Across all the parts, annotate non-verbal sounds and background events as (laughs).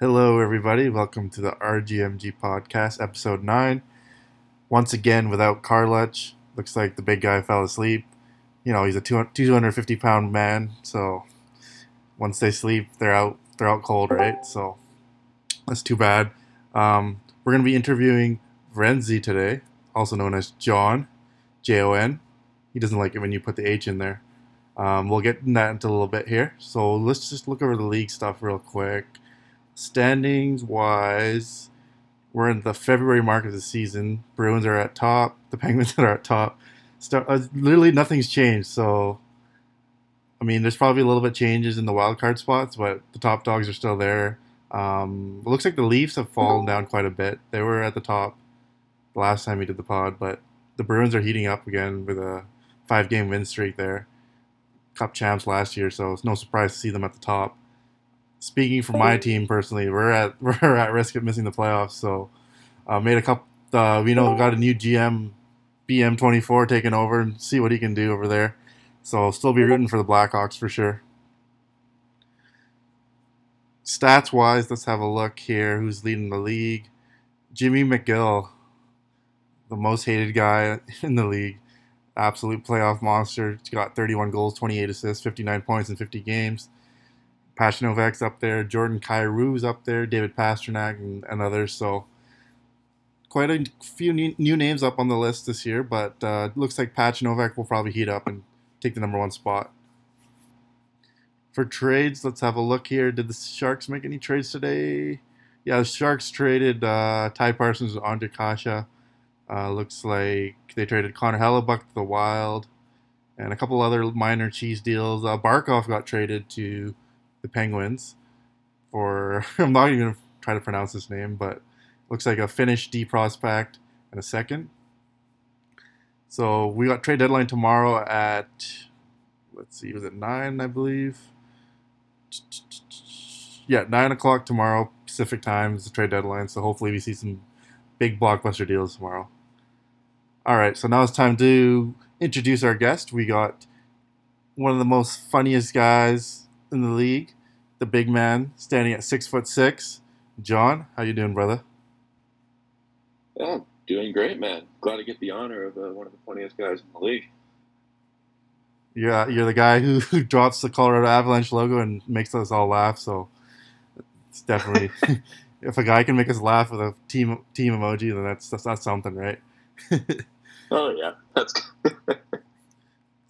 Hello, everybody. Welcome to the RGMG podcast, episode 9. Once again, without Carluch. Looks like the big guy fell asleep. You know, he's a 250 pound man, so once they sleep, they're out. They're out cold, right? So that's too bad. Um, we're going to be interviewing Renzi today, also known as John, J O N. He doesn't like it when you put the H in there. Um, we'll get in that into a little bit here. So let's just look over the league stuff real quick. Standings wise, we're in the February mark of the season. Bruins are at top. The Penguins (laughs) are at top. Start, uh, literally nothing's changed. So, I mean, there's probably a little bit changes in the wild card spots, but the top dogs are still there. Um, looks like the Leafs have fallen down quite a bit. They were at the top the last time we did the pod, but the Bruins are heating up again with a five game win streak there. Cup champs last year, so it's no surprise to see them at the top speaking for my team personally, we're at (laughs) we're at risk of missing the playoffs. So, uh, made a couple. Uh, we know got a new GM, BM twenty four taking over and see what he can do over there. So, I'll still be rooting for the Blackhawks for sure. Stats wise, let's have a look here. Who's leading the league? Jimmy McGill, the most hated guy (laughs) in the league. Absolute playoff monster. He's got 31 goals, 28 assists, 59 points in 50 games. Pastrnak's up there, Jordan Kyrou's up there, David Pastrnak, and, and, others. So quite a few new, names up on the list this year, but uh, looks like Pastrnak will probably heat up and take the number one spot. For trades, let's have a look here. Did the Sharks make any trades today? Yeah, the Sharks traded uh, Ty Parsons and Ondrej Kase. Uh, looks like they traded Connor Hellebuyck to the Wild and a couple other minor cheese deals. Uh, Barkov got traded to the Penguins for (laughs) I'm not even gonna try to pronounce this name, but looks like a Finnish D prospect and a second. So we got trade deadline tomorrow at let's see, was it nine, I believe? Yeah, nine o'clock tomorrow Pacific time is the trade deadline. So hopefully we see some big blockbuster deals tomorrow. All right, so now it's time to introduce our guest. We got one of the most funniest guys in the league, the big man standing at six foot six. John, how you doing, brother? Yeah, doing great, man. Glad to get the honor of uh, one of the funniest guys in the league. Yeah, you're the guy who, (laughs) who drops the Colorado Avalanche logo and makes us all laugh. So it's definitely (laughs) if a guy can make us laugh with a team team emoji, then that's that's, that's something, right? (laughs) oh yeah, that's.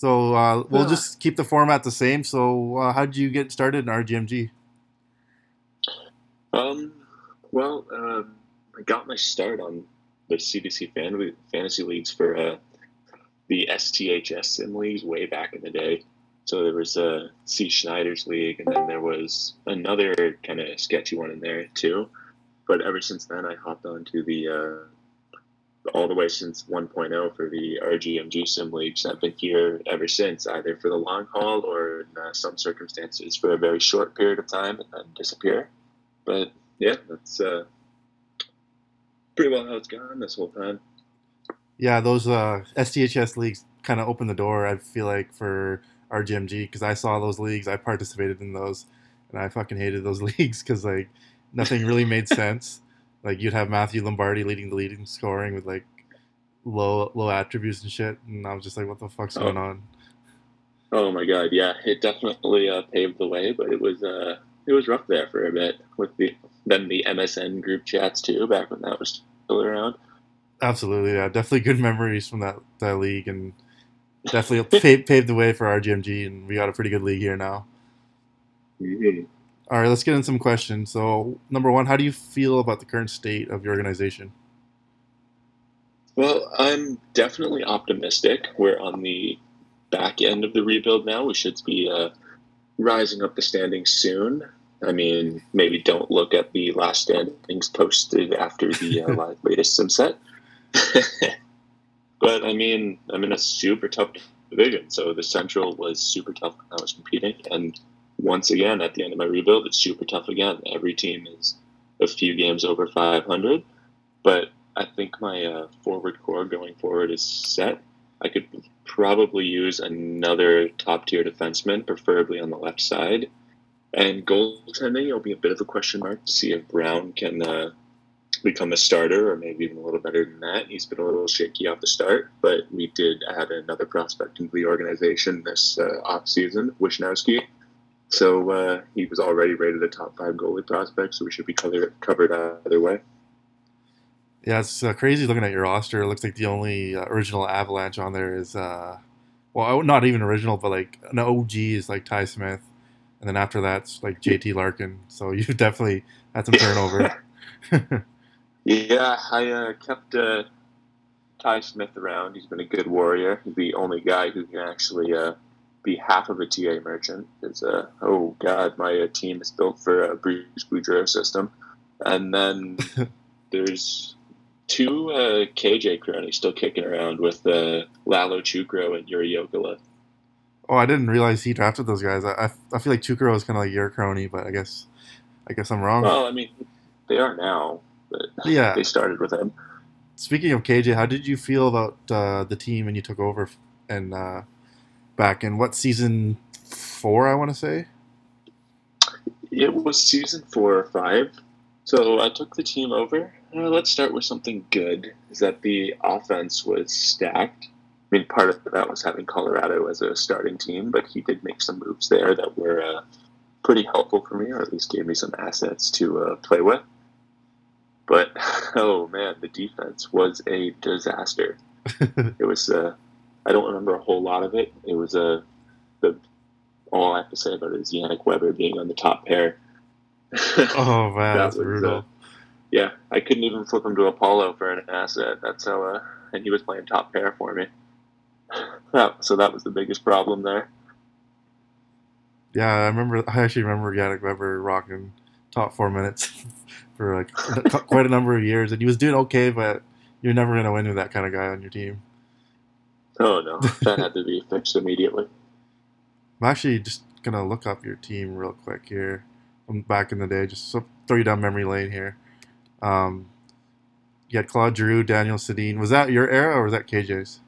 So uh, we'll just keep the format the same. So uh, how did you get started in RGMG? Um, well, uh, I got my start on the CDC fan- fantasy leagues for uh, the STHS sim leagues way back in the day. So there was a C Schneider's league, and then there was another kind of sketchy one in there too. But ever since then, I hopped onto the uh, all the way since 1.0 for the RGMG sim leagues. I've been here ever since, either for the long haul or in uh, some circumstances for a very short period of time and then disappear. But yeah, that's uh, pretty well how it's gone this whole time. Yeah, those uh, STHS leagues kind of opened the door. I feel like for RGMG because I saw those leagues, I participated in those, and I fucking hated those (laughs) leagues because like nothing really made sense. Like you'd have Matthew Lombardi leading the leading scoring with like low low attributes and shit, and I was just like, what the fuck's oh. going on? Oh my god, yeah, it definitely uh, paved the way, but it was uh, it was rough there for a bit with the then the MSN group chats too, back when that was still around. Absolutely, yeah, definitely good memories from that that league, and definitely (laughs) paved, paved the way for RGMG, and we got a pretty good league here now. Mm-hmm. All right, let's get in some questions. So, number one, how do you feel about the current state of your organization? Well, I'm definitely optimistic. We're on the back end of the rebuild now. We should be uh, rising up the standings soon. I mean, maybe don't look at the last standings posted after the uh, (laughs) latest sim set. (laughs) but I mean, I'm in a super tough division. So the Central was super tough when I was competing, and once again at the end of my rebuild, it's super tough again. Every team is a few games over 500, but I think my uh, forward core going forward is set. I could probably use another top tier defenseman, preferably on the left side. And goaltending, it'll be a bit of a question mark to see if Brown can uh, become a starter or maybe even a little better than that. He's been a little shaky off the start, but we did add another prospect into the organization this uh, offseason, Wishnowsky. So uh, he was already rated a top five goalie prospect, so we should be covered, covered either way. Yeah, it's uh, crazy looking at your roster. It looks like the only uh, original Avalanche on there is, uh, well, not even original, but like an OG is like Ty Smith, and then after that's like JT Larkin. So (laughs) you've definitely had some turnover. (laughs) (laughs) yeah, I uh, kept uh, Ty Smith around. He's been a good warrior. He's the only guy who can actually uh, be half of a TA merchant. Because uh, oh god, my uh, team is built for a Bruce Boudreau system, and then (laughs) there's two uh, KJ cronies still kicking around with uh, Lalo Chukro and Yuri Jokela. Oh, I didn't realize he drafted those guys. I, I, I feel like Chukro is kind of like your crony, but I guess I guess I'm wrong. Well, I mean, they are now, but yeah, (laughs) they started with him. Speaking of KJ, how did you feel about uh, the team when you took over and uh, back in what season four? I want to say it was season four or five. So I took the team over uh, let's start with something good. Is that the offense was stacked. I mean, part of that was having Colorado as a starting team, but he did make some moves there that were uh, pretty helpful for me, or at least gave me some assets to uh, play with. But (laughs) oh man, the defense was a disaster. (laughs) it was. Uh, I don't remember a whole lot of it. It was a. Uh, the all I have to say about it is Yannick Weber being on the top pair. (laughs) oh man, (laughs) that's was, uh, brutal yeah, I couldn't even flip him to Apollo for an asset. That's how, uh, and he was playing top pair for me. (laughs) so that was the biggest problem there. Yeah, I remember. I actually remember Yannick Weber rocking top four minutes for like quite a number of years, and he was doing okay, but you're never going to win with that kind of guy on your team. Oh no, that had to be fixed immediately. I'm actually just gonna look up your team real quick here from back in the day, just so throw you down memory lane here. Um, you had Claude Giroux, Daniel Sedin. Was that your era or was that KJ's?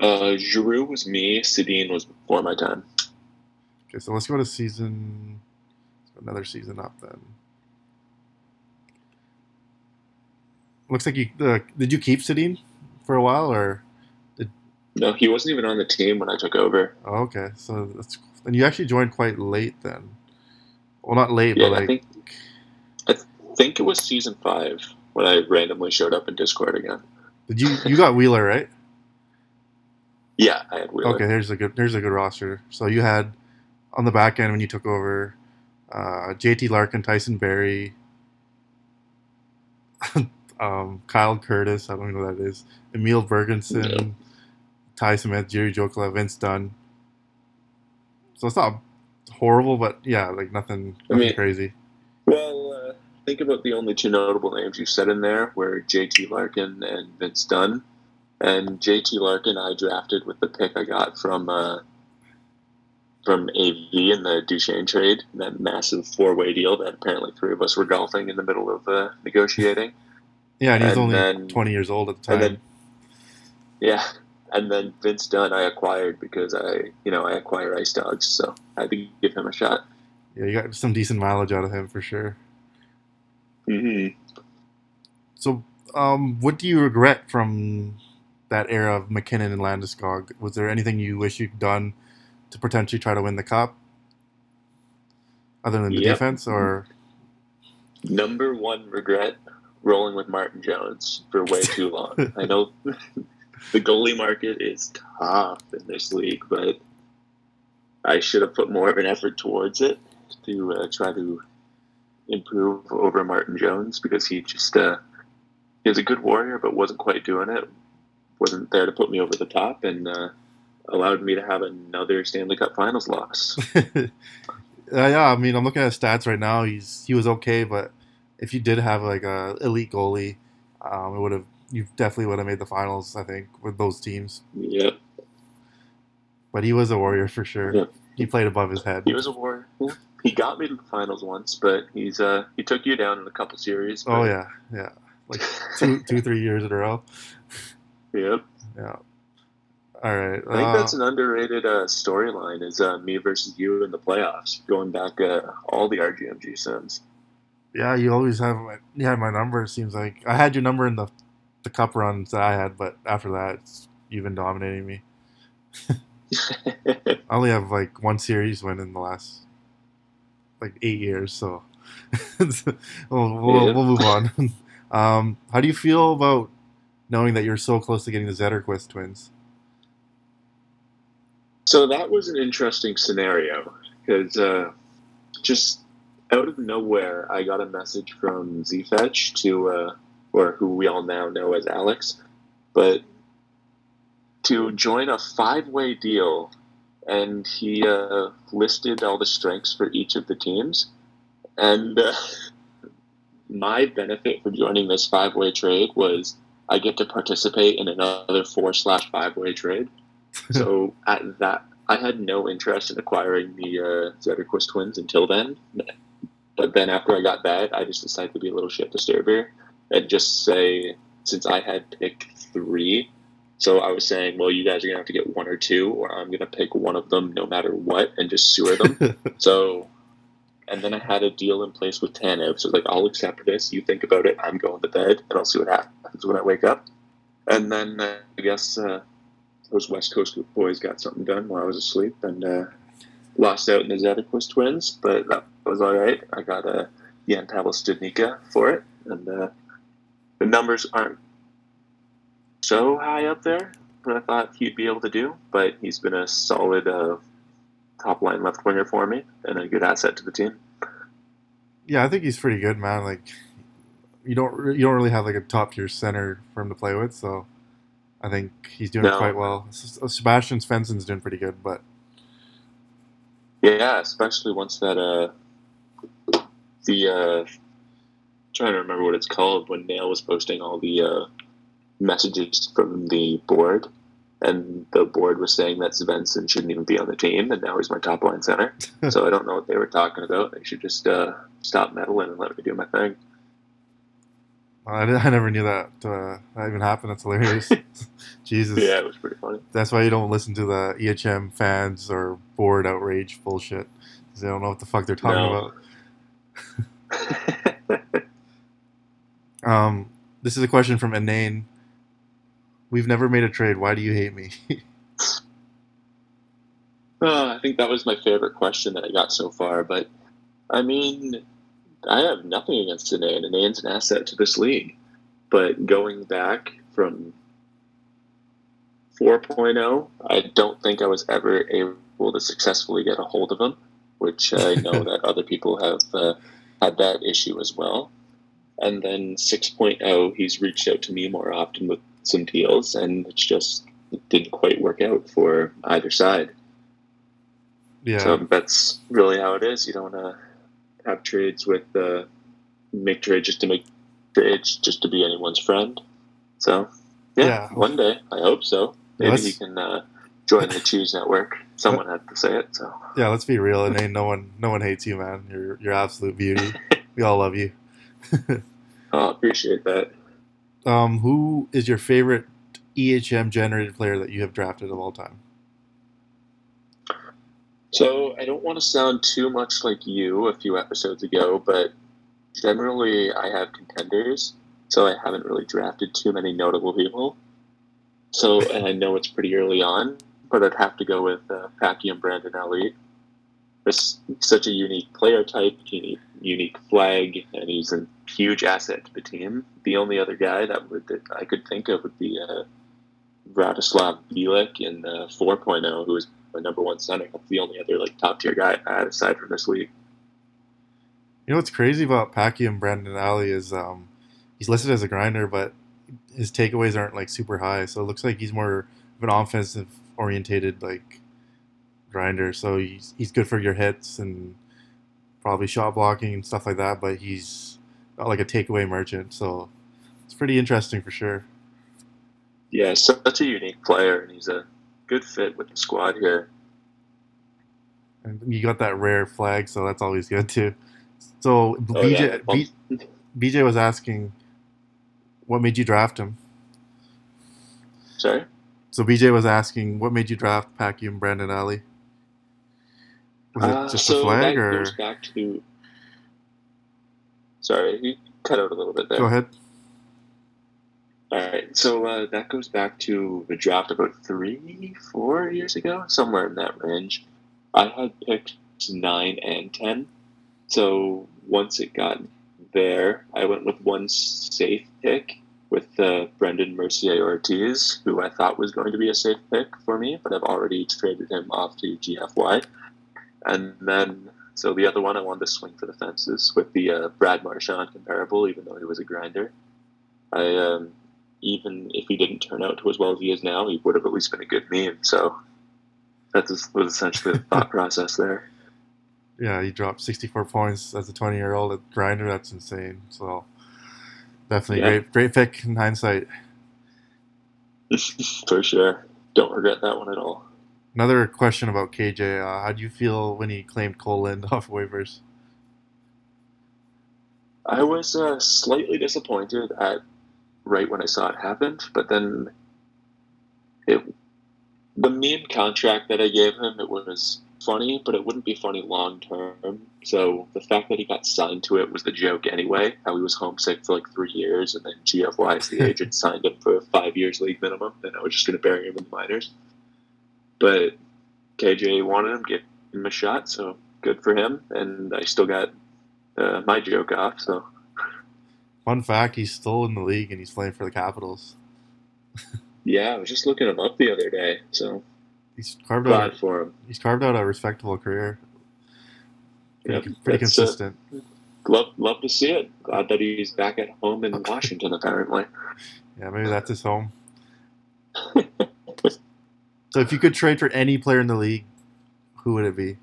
Uh, Giroux was me. Sedin was before my time. Okay, so let's go to season. another season up then. Looks like you uh, did you keep Sedin for a while or? No, he wasn't even on the team when I took over. Oh, okay, so that's and you actually joined quite late then. Well, not late, yeah, but like. I think, I think it was season five when I randomly showed up in Discord again. Did you you got Wheeler right? (laughs) Yeah, I had Wheeler. Okay, here's a good here's a good roster. So you had on the back end when you took over, uh, JT Larkin, Tyson Barrie, (laughs) um, Kyle Curtis. I don't know who that is. Emil Bergenson. Ty Smith, Jerry Jokela, Vince Dunn. So it's not horrible, but yeah, like nothing, nothing I mean, crazy. Well, uh, think about the only two notable names you said in there were JT Larkin and Vince Dunn. And JT Larkin, I drafted with the pick I got from uh, from AV in the Duchene trade, that massive four way deal that apparently three of us were golfing in the middle of uh, negotiating. (laughs) Yeah, and he's and only then, 20 years old at the time. Then, yeah, and then Vince Dunn I acquired because I, you know, I acquire Ice Dogs, so I had to give him a shot. Yeah, you got some decent mileage out of him for sure. Mm-hmm. So, um, what do you regret from that era of MacKinnon and Landeskog? Was there anything you wish you'd done to potentially try to win the cup, other than the yep. defense, or? Number one regret: rolling with Martin Jones for way too long. (laughs) I know the goalie market is tough in this league, but I should have put more of an effort towards it to uh, try to improve over Martin Jones because he just uh, he was a good warrior, but wasn't quite doing it. wasn't there to put me over the top, and uh, allowed me to have another Stanley Cup Finals loss. (laughs) uh, yeah, I mean, I'm looking at his stats right now. He's he was okay, but if you did have like a elite goalie, um, it would have you definitely would have made the finals. I think with those teams. Yep. But he was a warrior for sure. Yep. He played above his head. He was a warrior. Yeah he got me to the finals once, but he's uh he took you down in a couple series. Oh yeah, yeah, like two (laughs) two three years in a row. Yep. Yeah. All right. I think uh, that's an underrated uh, storyline. Is uh, me versus you in the playoffs, going back uh, all the RGMG sims. yeah, you always have my, you had my number. It seems like I had your number in the the cup runs that I had, but after that, it's, you've been dominating me. (laughs) I only have like one series win in the last like eight years, so (laughs) we'll, we'll, Yeah. we'll move on. (laughs) um, how do you feel about knowing that you're so close to getting the Zetterquist twins? So that was an interesting scenario because uh, just out of nowhere, I got a message from Zfetch to, uh, or who we all now know as Alex, but to join a five-way deal, and he uh, listed all the strengths for each of the teams, and uh, (laughs) my benefit for joining this five-way trade was I get to participate in another four slash five-way trade (laughs) so at that, I had no interest in acquiring the uh, Zetterquist twins until then. But then after I got that, I just decided to be a little shit to disturber and just say, since I had picked three, so I was saying, well, you guys are gonna have to get one or two, or I'm gonna pick one of them no matter what and just sewer them. (laughs) so, and then I had a deal in place with Tanev, so like I'll accept this. You think about it. I'm going to bed, and I'll see what happens when I wake up. And then uh, I guess. Uh, those West Coast boys got something done while I was asleep and uh, lost out in the Zetterquist twins, but that was all right. I got a Jan Pavel for it, and uh, the numbers aren't so high up there that I thought he'd be able to do, but he's been a solid uh, top line left winger for me and a good asset to the team. yeah, I think he's pretty good, man. Like you don't you don't really have like a top tier center for him to play with, so I think he's doing No. quite well. S- Sebastian Svensson's doing pretty good, but Yeah, especially once that uh the uh trying to remember what it's called when Nail was posting all the uh messages from the board and the board was saying that Svensson shouldn't even be on the team and now he's my top line center. (laughs) so I don't know what they were talking about. They should just uh stop meddling and let me do my thing. I, I never knew that uh, that even happened. That's hilarious. (laughs) Jesus. Yeah, it was pretty funny. That's why you don't listen to the EHM fans or board outrage bullshit. 'cause they don't know what the fuck they're talking No. about. (laughs) Um, this is a question from Inane. We've never made a trade. Why do you hate me? (laughs) Uh, I think that was my favorite question that I got so far. But I mean, I have nothing against Inane. Inane's an asset to this league. But going back from 4.0, I don't think I was ever able to successfully get a hold of him, which I know (laughs) that other people have uh, had that issue as well. And then 6.0, he's reached out to me more often with some deals, and it's just it didn't quite work out for either side. yeah. So that's really how it is. You don't uh, have trades with uh, make trades just to make trades, just to be anyone's friend. So yeah, Yeah. one day I hope so. Maybe Let's- he can uh, join the Choose Network. (laughs) Someone had to say it. So yeah, let's be real. Inane, no one, no one hates you, man. You're, you're absolute beauty. (laughs) we all love you. I (laughs) appreciate that. Um, who is your favorite EHM generated player that you have drafted of all time? So I don't want to sound too much like you a few episodes ago, but generally I have contenders, so I haven't really drafted too many notable people. So and I know it's pretty early on, but I'd have to go with uh, Packy and Brandon Elliott. There's such a unique player type, unique, unique flag, and he's a huge asset to the team. The only other guy that would that I could think of would be uh, Bielik in uh, 4.0, who is my number one center. That's the only other like top tier guy I had aside from this league. You know what's crazy about Packy and Brandon Alley is um, he's listed as a grinder, but his takeaways aren't like super high. So it looks like he's more of an offensive orientated like grinder. So he's he's good for your hits and probably shot blocking and stuff like that. But he's like a takeaway merchant. So it's pretty interesting for sure. Yeah, such a unique player, and he's a good fit with the squad here. And you got that rare flag, so that's always good too. So Oh, BJ yeah. B, BJ was asking, what made you draft him? Sorry. So BJ was asking, what made you draft Packy and Brandon Ali? Was it Uh, just so a flag, that or goes back to. Sorry, you cut out a little bit there. go ahead? All right, so uh, that goes back to the draft about three, four years ago, somewhere in that range. I had picked nine and ten, so once it got there, I went with one safe pick with uh, Brendan Mercier Ortiz, who I thought was going to be a safe pick for me, but I've already traded him off to GFY. And then, so the other one, I wanted to swing for the fences with the uh, Brad Marchand comparable, even though he was a grinder. I um, even if he didn't turn out to as well as he is now, he would have at least been a good meme. So that was essentially the thought (laughs) process there. Yeah, he dropped 64 points as a 20 year old at grinder. That's insane. So definitely Yeah. great, great pick in hindsight. (laughs) for sure. Don't regret that one at all. Another question about KJ. Uh, how do you feel when he claimed Cole Lind (laughs) off waivers? I was uh, slightly disappointed at right when I saw it happen, but then it the meme contract that I gave him it was funny, but it wouldn't be funny long term. So the fact that he got signed to it was the joke anyway. How he was homesick for like three years, and then GFY's (laughs) the agent signed him for five years league minimum, and I was just going to bury him in the minors. But KJ wanted him, give him a shot, so good for him, and I still got uh, my joke off. So Fun fact: he's still in the league and he's playing for the Capitals. yeah, I was just looking him up the other day. So He's carved out. for him. He's carved out a respectable career. Pretty, Yep, pretty uh, consistent. Love love to see it. Glad that he's back at home in (laughs) Washington. Apparently, yeah, maybe that's his home. (laughs) so, if you could trade for any player in the league, who would it be?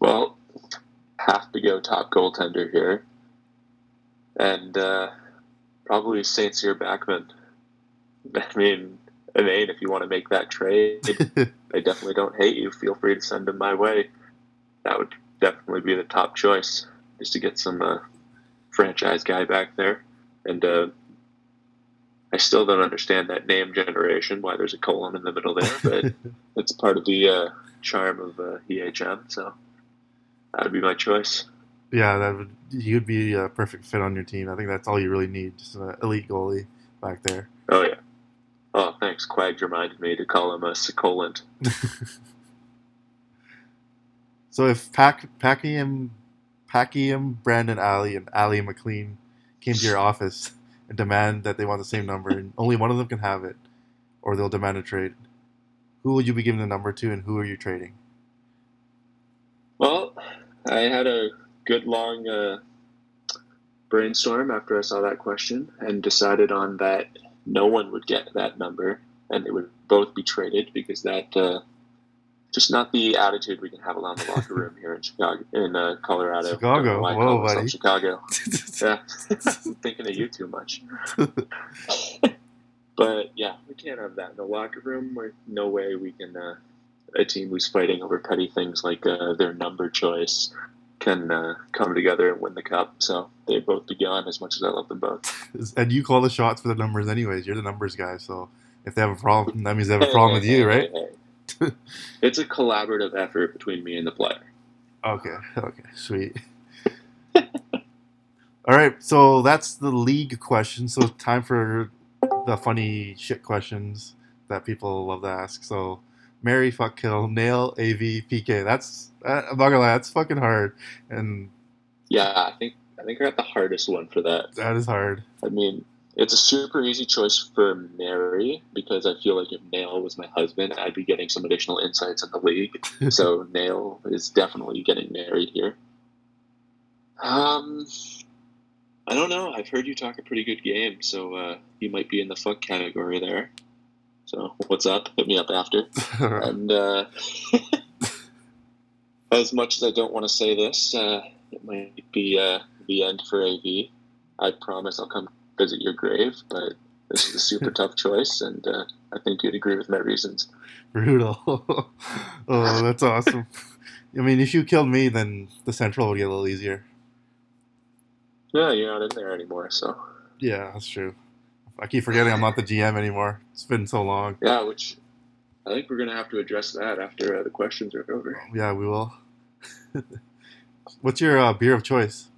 well, have to go top goaltender here, and uh, probably Saint Cyr Backman. (laughs) I mean, I mean, if you want to make that trade, (laughs) I definitely don't hate you. Feel free to send them my way. That would definitely be the top choice, just to get some uh, franchise guy back there. And uh, I still don't understand that name generation, why there's a colon in the middle there, but (laughs) it's part of the uh, charm of uh, EHM. So that would be my choice. yeah, that would you'd be a perfect fit on your team. I think that's all you really need, just an elite goalie back there. Oh yeah. Oh, thanks. Quag reminded me to call him a succulent. (laughs) So if Pac Packiam, Packiam, Brandon Alley, and Ali McLean came to your office and demand that they want the same number, and only one of them can have it, or they'll demand a trade, who will you be giving the number to, and who are you trading? Well, I had a good long uh, brainstorm after I saw that question and decided on that no one would get that number and they would both be traded because that uh, just not the attitude we can have around the locker room here in Chicago, in uh, Colorado. Chicago. Don't know why I Whoa, buddy. Chicago. (laughs) Yeah, I'm (laughs) thinking of you too much. (laughs) but yeah, we can't have that in the locker room. We're, no way we can. Uh, a team who's fighting over petty things like uh, their number choice can uh, come together and win the cup. So they both be gone as much as I love them both. and you call the shots for the numbers, anyways. You're the numbers guy, so if they have a problem, that means they have a problem with you, right? hey. (laughs) it's a collaborative effort between me and the player. Okay, okay, sweet. (laughs) All right, so that's the league question. So time for the funny shit questions that people love to ask. So, Marry, fuck, kill, nail, AV, PK. That's uh, I'm not gonna lie, that's fucking hard, and Yeah, I think I think I got the hardest one for that. that is hard. I mean, it's a super easy choice for marry because I feel like if Nail was my husband, I'd be getting some additional insights in the league. (laughs) so Nail is definitely getting married here. Um, I don't know. I've heard you talk a pretty good game, so uh, you might be in the fuck category there. So what's up? Hit me up after. (laughs) And uh, (laughs) as much as I don't want to say this, uh, it might be uh, the end for AV. I promise I'll come visit your grave, but this is a super (laughs) tough choice, and uh, I think you'd agree with my reasons. Brutal. (laughs) oh, that's awesome. I mean, if you killed me, then the central would get a little easier. Yeah, you're not in there anymore, so Yeah, that's true. I keep forgetting I'm not the GM anymore. It's been so long. Yeah, which I think we're gonna have to address that after uh, the questions are over. Yeah, we will. (laughs) What's your uh, beer of choice?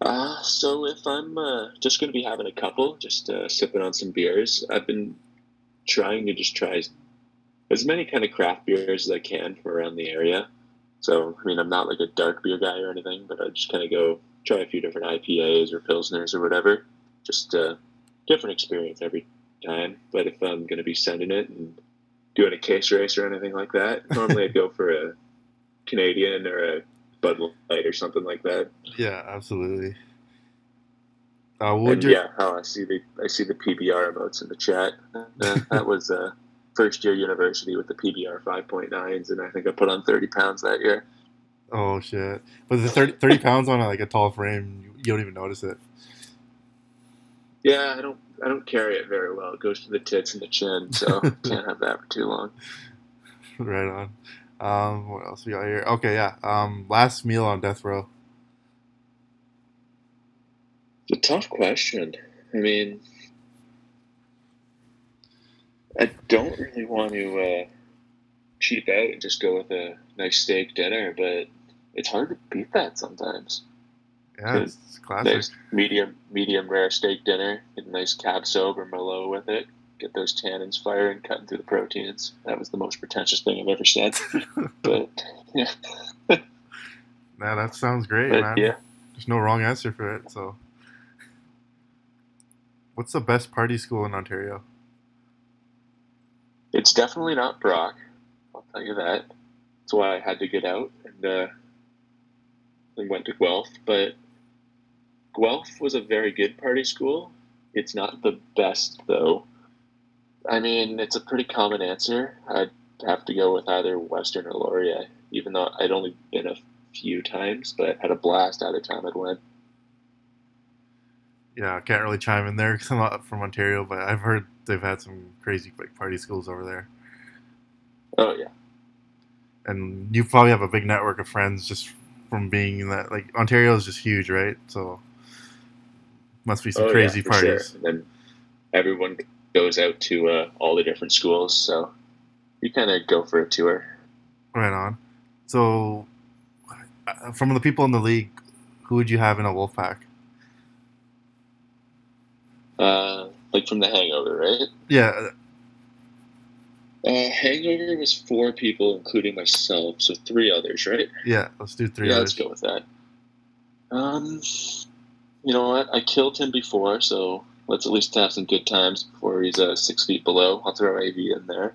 Uh, so if I'm uh, just gonna be having a couple, just uh, sipping on some beers, I've been trying to just try as many kind of craft beers as I can from around the area. So I mean, I'm not like a dark beer guy or anything, but I just kind of go try a few different IPAs or pilsners or whatever. Just a different experience every time. But if I'm going to be sending it and doing a case race or anything like that, normally I'd go for a Canadian or a Bud Light or something like that. Yeah, absolutely. Uh, would And your, yeah, how I see the I see the PBR emotes in the chat. Uh, that was uh, (laughs) first year university with the PBR 5.9s, and I think I put on 30 pounds that year. Oh shit! But the 30, 30 pounds on a, like a tall frame, you, you don't even notice it. Yeah, I don't I don't carry it very well. It goes to the tits and the chin, so (laughs) can't have that for too long. right on. Um, what else we got here? Okay, yeah. Um, last meal on death row. It's a tough question. I mean, I don't really want to uh, cheap out and just go with a nice steak dinner, but it's hard to beat that sometimes. Yeah, it's, it's classic. Nice medium medium rare steak dinner, get a nice cab sauv or merlot with it. Get those tannins firing, cutting through the proteins. That was the most pretentious thing I've ever said. (laughs) but yeah, that sounds great, but man. yeah. There's no wrong answer for it. So, what's the best party school in Ontario? It's definitely not Brock. I'll tell you that. That's why I had to get out and uh, and went to Guelph. But Guelph was a very good party school. It's not the best though. I mean, it's a pretty common answer. I'd have to go with either Western or Laurier, even though I'd only been a few times, but had a blast either time I'd went. Yeah, I can't really chime in there because I'm not from Ontario, but I've heard they've had some crazy like party schools over there, Oh yeah. and you probably have a big network of friends just from being in that. Like Ontario is just huge, right? So, must be some Oh, yeah, crazy sure. parties. And then everyone goes out to uh, all the different schools, so you kind of go for a tour. Right on. So, uh, from the people in the league, who would you have in a wolf pack? Uh, like from The Hangover, right? Yeah, Uh, Hangover was four people, including myself, so three others, right? yeah. Let's do three. yeah, others. let's go with that. Um, you know what? I killed him before, so let's at least have some good times before he's uh, six feet below. I'll throw AV in there.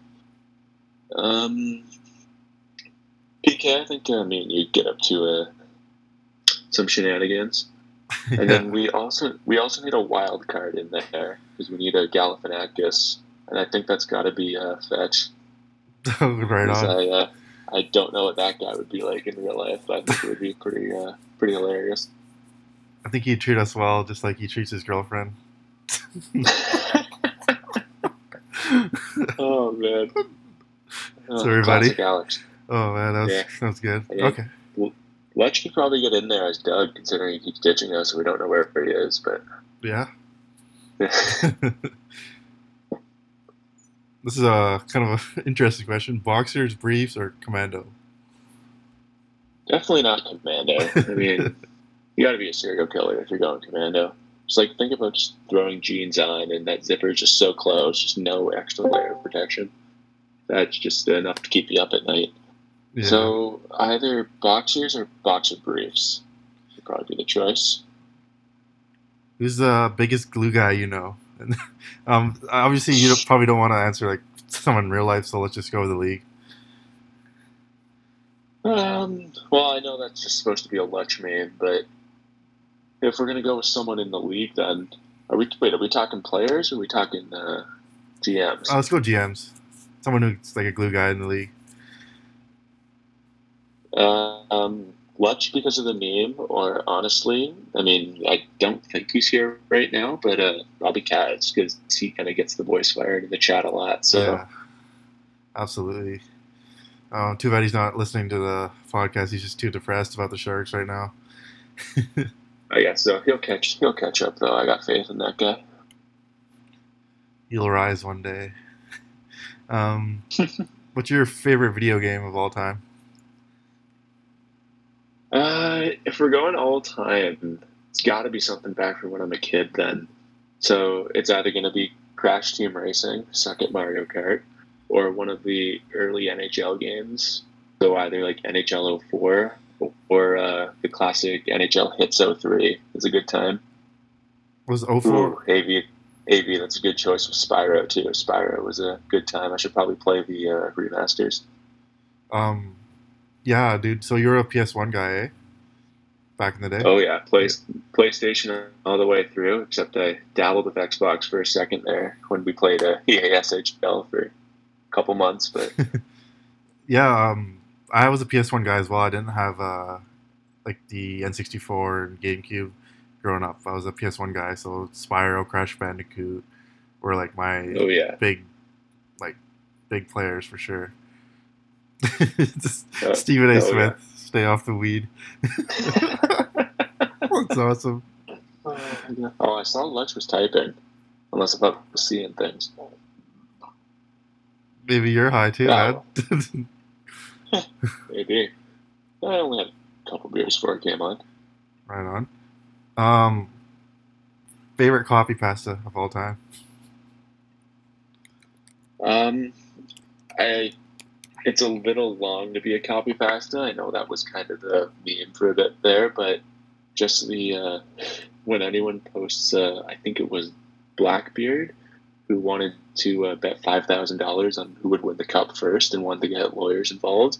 Um, PK, I think uh, me and you get up to uh, some shenanigans. yeah. (laughs) And then we also we also need a wild card in there because we need a Galifianakis, and I think that's got to be uh, Fetch. (laughs) right on. I uh, I don't know what that guy would be like in real life. But I think it would be pretty uh, pretty hilarious. I think he'd treat us well, just like he treats his girlfriend. (laughs) oh man. Oh, Sorry, buddy. Alex. Oh man, that was, Yeah. sounds good. Yeah. Okay. Let's should probably get in there as Doug, considering he keeps ditching us and we don't know where he is. But Yeah. (laughs) this is a kind of an (laughs) interesting question: boxers, briefs, or commando? definitely not commando. I mean, you got to be a serial killer if you're going commando. Just like think about just throwing jeans on and that zipper is just so close, just no extra layer of protection. That's just enough to keep you up at night. Yeah. So either boxers or boxer briefs would probably be the choice. Who's the biggest glue guy you know? (laughs) Um, obviously, you don't, probably don't want to answer like someone in real life, so let's just go with the league. Um, well, I know that's just supposed to be a Lutch main, but if we're gonna go with someone in the league, then are we? Wait, are we talking players or are we talking uh, GMs? Uh, let's go GMs. Someone who's like a glue guy in the league. Uh, um, Lutch because of the name, or honestly, I mean, I don't think he's here right now, but uh, Robbie Katz because he kind of gets the voice fired in the chat a lot. So Yeah, absolutely. Uh, too bad he's not listening to the podcast. He's just too depressed about the Sharks right now. (laughs) I guess so. He'll catch. He'll catch up though. I got faith in that guy. He'll rise one day. (laughs) Um, (laughs) what's your favorite video game of all time? Uh, if we're going all time, it's got to be something back from when I'm a kid. Then, so it's either going to be Crash Team Racing, second Mario Kart, or one of the early NHL games. So either like NHL 04 or uh, the classic NHL Hitz 03 is a good time. Was 04? Ooh, AV, AV, that's a good choice with Spyro too. Spyro was a good time. I should probably play the uh, remasters. Um, yeah, dude. So you're a PS1 guy, eh? Back in the day. Oh yeah, play, PlayStation all the way through. Except I dabbled with Xbox for a second there when we played a EA SHL for a couple months. But (laughs) yeah, um, I was a PS1 guy as well. I didn't have uh, like the N64 and GameCube growing up. I was a PS1 guy, so Spyro, Crash Bandicoot were like my oh yeah, big, like big players for sure. (laughs) Just Uh, Stephen A. oh, Smith, yeah. stay off the weed. (laughs) (laughs) That's awesome. oh, I saw Lutz was typing. Unless if I was seeing things. Maybe you're high too, Oh. (laughs) Maybe. I only had a couple beers before I came on. right on. Um, favorite copy pasta of all time. Um, I. It's a little long to be a copy pasta. I know that was kind of the meme for a bit there, but just the uh, when anyone posts, uh, I think it was Blackbeard, who wanted to uh, bet five thousand dollars on who would win the cup first and wanted to get lawyers involved.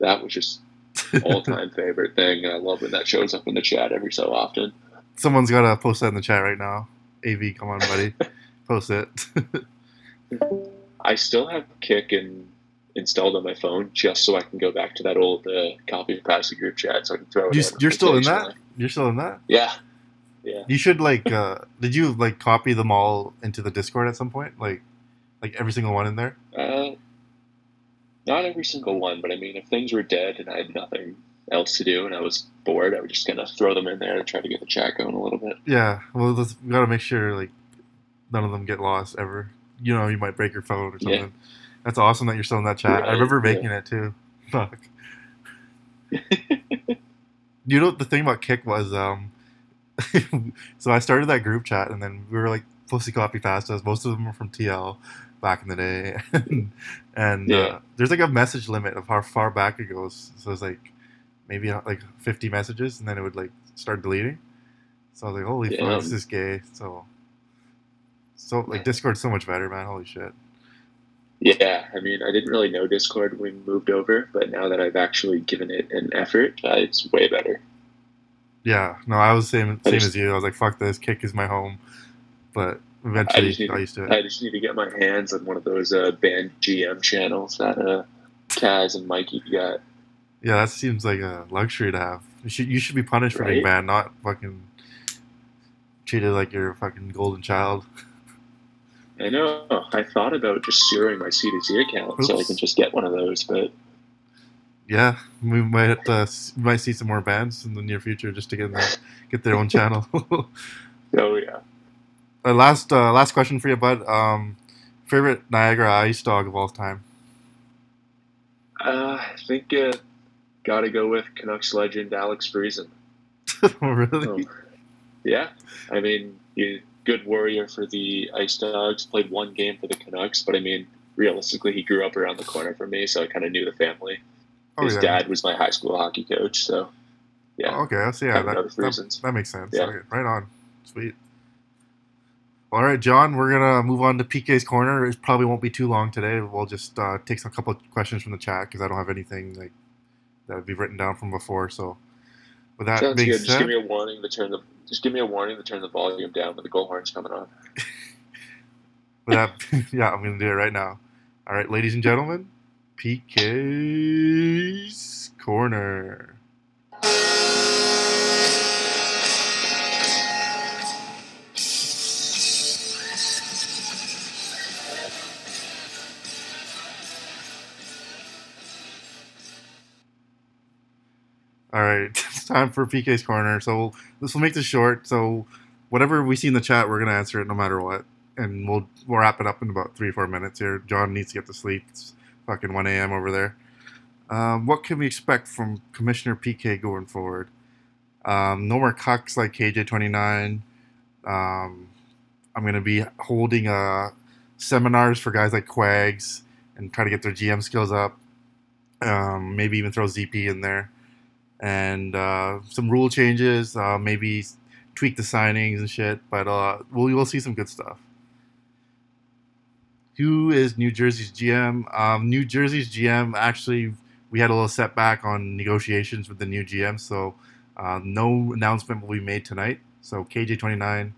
That was just (laughs) all time favorite thing. And I love when that shows up in the chat every so often. Someone's got to post that in the chat right now. AV, come on, buddy. (laughs) post it. (laughs) I still have Kik and installed on my phone just so I can go back to that old uh, copy pasta group chat so I can throw it. You, you're still in that? You're still in that? Yeah, yeah. You should like. uh Did you like copy them all into the Discord at some point? Like, like every single one in there? Uh, not every single one, but I mean, if things were dead and I had nothing else to do and I was bored, I was just gonna throw them in there and try to get the chat going a little bit. Yeah. Well, let's, we gotta make sure like none of them get lost ever. You know, you might break your phone or something. Yeah. That's awesome that you're still in that chat. I Right, remember yeah. making it too. Fuck. (laughs) you know what the thing about Kik was? Um, (laughs) so I started that group chat, and then we were like posting copy pastas. Most of them were from TL back in the day, (laughs) and Yeah. uh, there's like a message limit of how far back it goes. So it's like maybe uh, like 50 messages, and then it would like start deleting. So I was like, holy Yeah. fuck, this is gay. So, so like Discord's so much better, man. Holy shit. Yeah, I mean, I didn't really know Discord when we moved over, but now that I've actually given it an effort, uh, it's way better. Yeah, no, I was same same just- as you. I was like, "Fuck this, Kik is my home," but eventually just need- I used to it. I just need to get my hands on one of those uh, banned GM channels that uh, Kaz and Mikey got. Yeah, that seems like a luxury to have. You should you should be punished for being banned, not fucking treated like you're a fucking golden child. I know. I thought about just zeroing my C2C account so I can just get one of those, but Yeah, we might uh, might see some more bands in the near future just to get their, get their own channel. (laughs) oh yeah. uh, last uh, last question for you, bud. Um, favorite Niagara Ice dog of all time? Uh, I think uh, gotta go with Canucks legend Alex Friesen. (laughs) really? Oh. Yeah, I mean, he good warrior for the Ice Dogs. Played one game for the Canucks, but I mean, realistically, he grew up around the corner from me, so I kind of knew the family. Oh His yeah. dad was my high school hockey coach, so yeah. Oh, okay, that's yeah. That, that, reasons. that makes sense. Yeah. Okay, right on. Sweet. All right, John. We're gonna move on to PK's corner. It probably won't be too long today. We'll just uh, take some couple of questions from the chat because I don't have anything like that would be written down from before. So, with that Sounds being good. Just give me a warning to turn the just give me a warning to turn the volume down when the goal horn's coming on. (laughs) with that, (laughs) yeah, I'm gonna do it right now. All right, ladies and gentlemen, PK's corner. All right, (laughs) it's time for PK's corner. So this will make this short. So whatever we see in the chat, we're gonna answer it no matter what, and we'll we'll wrap it up in about three four minutes here. John needs to get to sleep. It's fucking one a.m. over there. Um, what can we expect from Commissioner PK going forward? Um, no more cucks like KJ29. Um, I'm going to be holding uh, seminars for guys like Quags and try to get their GM skills up. Um, maybe even throw ZP in there. And uh, some rule changes, uh, maybe tweak the signings and shit. But uh, we'll, we'll see some good stuff. Who is New Jersey's GM? Um, New Jersey's GM actually, we had a little setback on negotiations with the new GM, so uh, no announcement will be made tonight. So KJ29,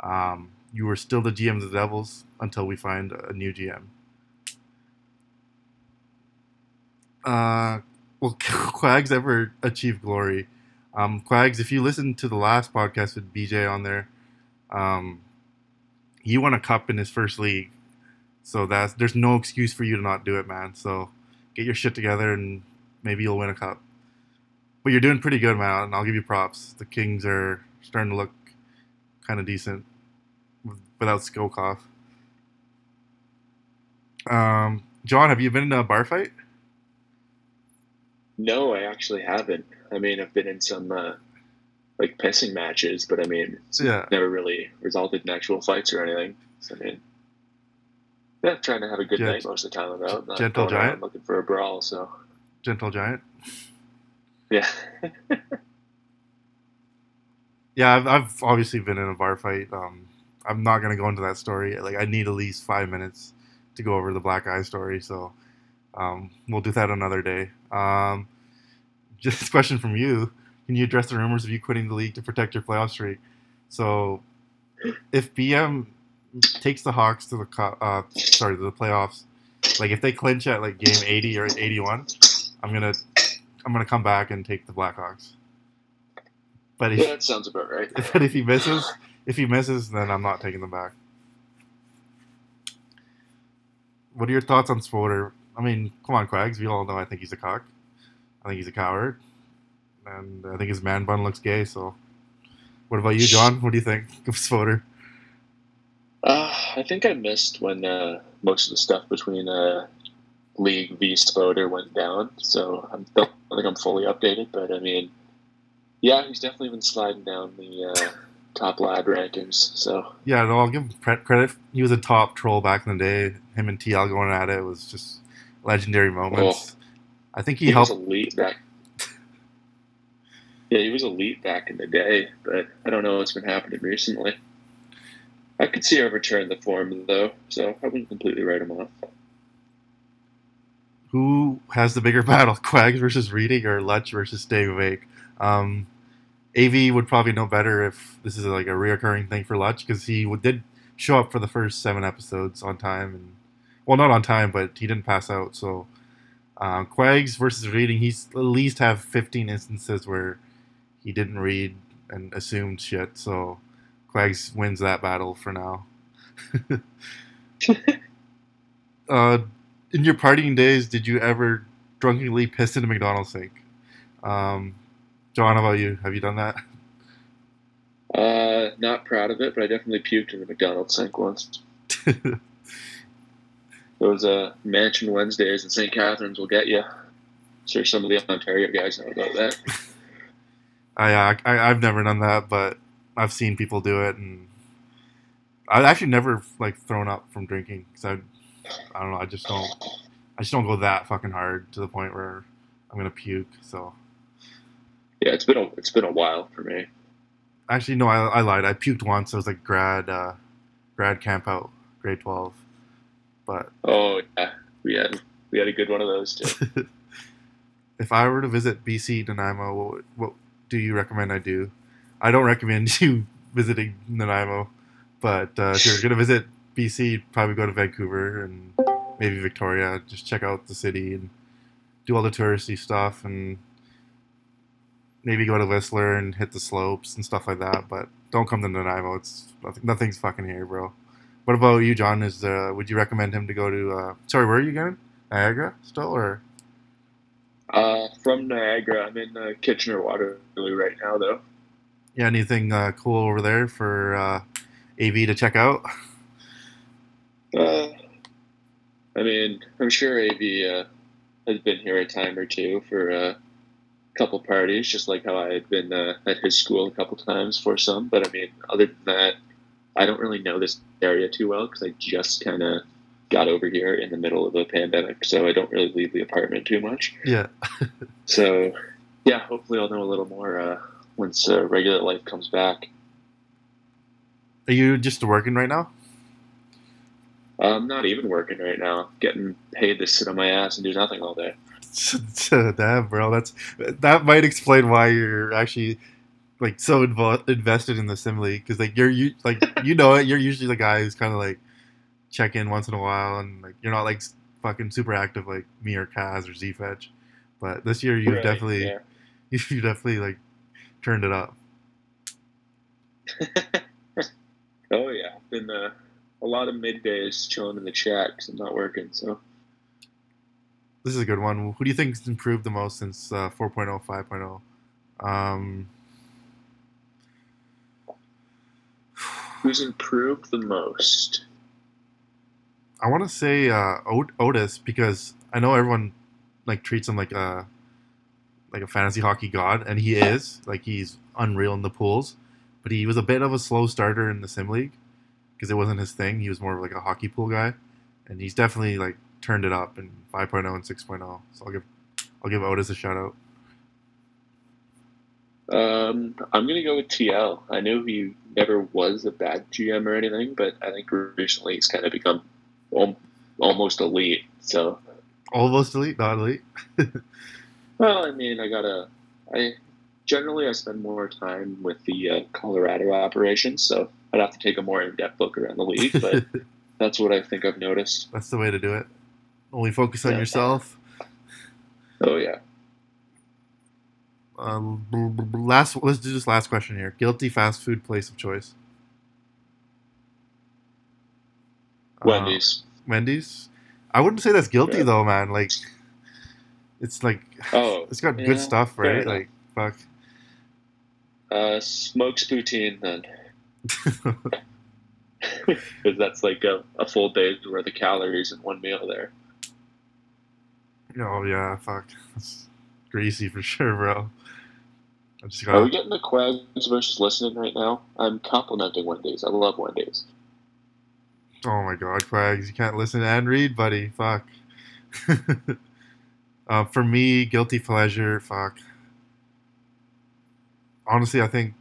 um, you are still the GM of the Devils until we find a new GM. Uh, (laughs) will Quags ever achieve glory? Um, Quags, if you listen to the last podcast with BJ on there, um, he won a cup in his first league, so that's there's no excuse for you to not do it, man. So get your shit together and maybe you'll win a cup. But you're doing pretty good, man, and I'll give you props. The Kings are starting to look kind of decent without Skokov. Um, John, have you been in a bar fight? No, I actually haven't. I mean, I've been in some uh, like pissing matches, but I mean, it's Yeah. never really resulted in actual fights or anything. So, I mean, yeah, trying to have a good night most of the time. I'm not Gentle Giant? looking for a brawl. So, Gentle Giant. yeah, (laughs) Yeah, I've, I've obviously been in a bar fight. Um, I'm not gonna go into that story. Like, I need at least five minutes to go over the black eye story. So, um, we'll do that another day. Um, (laughs) just a question from you: Can you address the rumors of you quitting the league to protect your playoff streak? So, if BM takes the Hawks to the co- uh, sorry to the playoffs, like if they clinch at like game 80 or 81, I'm gonna I'm gonna come back and take the Blackhawks. But if, yeah, that sounds about right. (laughs) but if he misses, if he misses, then I'm not taking them back. What are your thoughts on Spoder? I mean, come on, Quags. We all know I think he's a cock. I think he's a coward, and I think his man bun looks gay. So, what about you, John? What do you think of Spoder? Uh, I think I missed when uh, most of the stuff between uh, League v Spoder went down, so I'm, don't think I'm fully updated. But I mean, yeah, he's definitely been sliding down the uh, top lad rankings. So Yeah, no, I'll give him credit. He was a top troll back in the day. Him and TL going at it was just legendary moments. I think he, he was helped. elite back. (laughs) Yeah, he was elite back in the day, but I don't know what's been happening recently. I could see a return to form though, so I wouldn't completely write him off. Who has the bigger (laughs) battle, Quags versus Reading or Lutch versus staying awake? Um, AV would probably know better if this is like a reoccurring thing for Lutch because he did show up for the first seven episodes on time and well, not on time, but he didn't pass out. So uh, Quags versus Reading, he's at least have 15 instances where he didn't read and assumed shit. So Quags wins that battle for now. (laughs) (laughs) uh, in your partying days, did you ever drunkenly piss in a McDonald's sink? Um, John, how about you? Have you done that? Uh, not proud of it, but I definitely puked in the McDonald's sink once. (laughs) Those uh, Mansion Wednesdays in St. Catharines will get you. Sure, some of the Ontario guys know about that. I, uh, I I've never done that, but I've seen people do it, and I've actually never like thrown up from drinking because I I don't know. I just don't I just don't go that fucking hard to the point where I'm gonna puke. So Yeah, it's been a it's been a while for me. actually, no, I, I lied. I puked once. I was like grad uh, grad camp out, grade twelve. But Oh yeah, we had we had a good one of those too. (laughs) if I were to visit BC Nanaimo, what, what do you recommend I do? I don't recommend (laughs) you visiting Nanaimo, but uh, if you're gonna visit BC, probably go to Vancouver and maybe Victoria. Just check out the city and do all the touristy stuff, and maybe go to Whistler and hit the slopes and stuff like that. But don't come to Nanaimo. It's nothing, nothing's fucking here, bro. What about you, John? Is uh, would you recommend him to go to? Uh, sorry, where are you going? Niagara still, or Uh, from Niagara, I'm in uh, Kitchener Waterloo right now, though. Yeah, anything uh, cool over there for uh, AV to check out? Uh, I mean, I'm sure AV uh, has been here a time or two for a couple parties, just like how I had been uh, at his school a couple times for some. But I mean, other than that, I don't really know this area too well because I just kind of got over here in the middle of a pandemic, so I don't really leave the apartment too much. Yeah. So, yeah, hopefully I'll know a little more uh, once uh, regular life comes back. Are you just working right now? I'm not even working right now, getting paid to sit on my ass and do nothing all day. (laughs) Damn, bro, that's that might explain why you're actually like so invo- invested in the sim league because like you're you like (laughs) you know it. You're usually the guy who's kind of like check in once in a while, and like you're not like fucking super active like me or Kaz or Zfetch. But this year you Right, definitely yeah. (laughs) you, you definitely like turned it up. (laughs) Oh yeah, been uh, a lot of middays chilling in the chat because I'm not working. So This is a good one. Who do you think's improved the most since uh, 4.0, 5.0? Um, who's improved the most? I want to say uh, Ot- Otis because I know everyone like treats him like a like a fantasy hockey god, and he is like he's unreal in the pools. But he was a bit of a slow starter in the sim league because it wasn't his thing. He was more of like a hockey pool guy, and he's definitely like turned it up in 5.0 and 6.0. So I'll give I'll give Otis a shout out. Um, I'm gonna go with TL. I know he never was a bad GM or anything, but I think recently he's kind of become almost elite. So, Almost elite, not elite. (laughs) well, I mean, I gotta. I generally I spend more time with the uh, Colorado operations, so I'd have to take a more in-depth look around the league. But (laughs) that's what I think I've noticed. That's the way to do it. Only focus on Yeah. yourself. Oh yeah. Um, last, let's do this last question here. Guilty fast food place of choice. Uh, Wendy's. Wendy's. I wouldn't say that's guilty Yeah. though, man. Like, it's like Oh, (sighs) it's got yeah, good stuff, right? Like, fuck. uh, smokes poutine then, (laughs) because that's like a, a full day's worth of calories in one meal there. oh yeah, fuck. (laughs) That's greasy for sure, bro. I just Are we getting the Quags versus listening right now? I'm complimenting Wendy's. I love Wendy's. Oh my god, Quags, you can't listen and read, buddy. Fuck. (laughs) uh, for me, guilty pleasure. Fuck. Honestly, I think.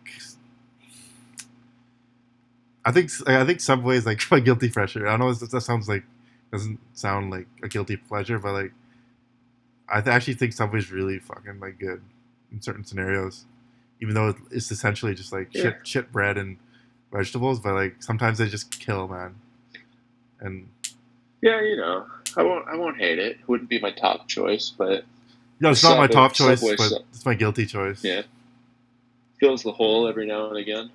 I think I think Subway's like (laughs) my guilty pleasure. I know that sounds like doesn't sound like a guilty pleasure, but like I th- actually think Subway's really fucking like good in certain scenarios, even though it's essentially just like Yeah. shit shit bread and vegetables. But like sometimes they just kill, man. And Yeah, you know, I won't. I won't hate it. it Wouldn't be my top choice, but no, it's not my top choice, Subway but su- it's my guilty choice. yeah, fills the hole every now and again.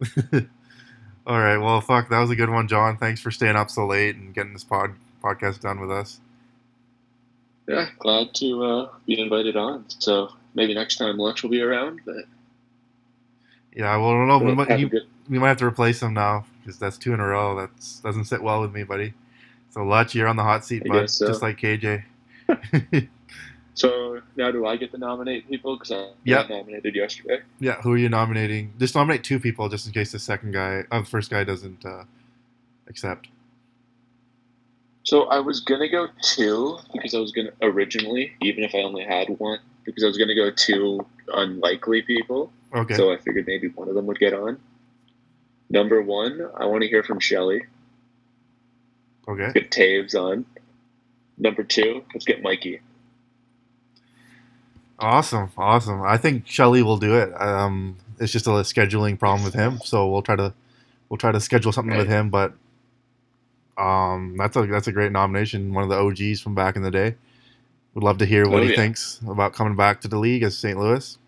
(laughs) All right. Well, fuck. That was a good one, John. Thanks for staying up so late and getting this pod podcast done with us. Yeah, glad to uh, be invited on. So maybe next time Lutch will be around. But Yeah. Well, I don't know. We might, you, good- we might have to replace him now because that's two in a row. That doesn't sit well with me, buddy. So, Lutch, you're on the hot seat, bud, so. just like KJ. (laughs) (laughs) so now do I get to nominate people? Because I Yep. got nominated yesterday. yeah. Who are you nominating? Just nominate two people, just in case the second guy, uh, the first guy, doesn't uh, accept. So I was gonna go two because I was gonna originally, even if I only had one, because I was gonna go two unlikely people. Okay. So I figured maybe one of them would get on. Number one, I want to hear from Shelly. Okay. Get Taves on. Number two, let's get Mikey. Awesome, awesome. I think Shelly will do it. Um, it's just a scheduling problem with him, so we'll try to we'll try to schedule something with him. But um, that's a that's a great nomination. One of the OGs from back in the day. Would love to hear what Oh, he yeah. thinks about coming back to the league as St. Louis.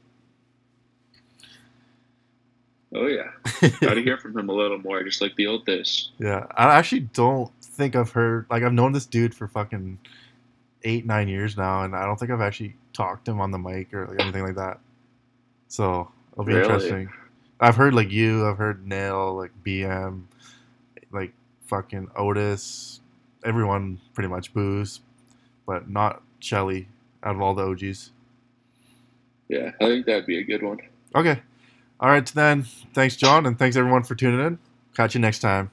Oh yeah, (laughs) got to hear from him a little more, just like the old days. yeah, I actually don't think I've heard like I've known this dude for fucking eight nine years now, and I don't think I've actually talked to him on the mic or like anything like that. So it'll be Really? interesting. I've heard like you, I've heard Nail, like BM, like fucking Otis, everyone pretty much booze, but not Shelly out of all the OGs. Yeah, I think that'd be a good one. Okay. All right, then. Thanks, John, and thanks everyone for tuning in. Catch you next time.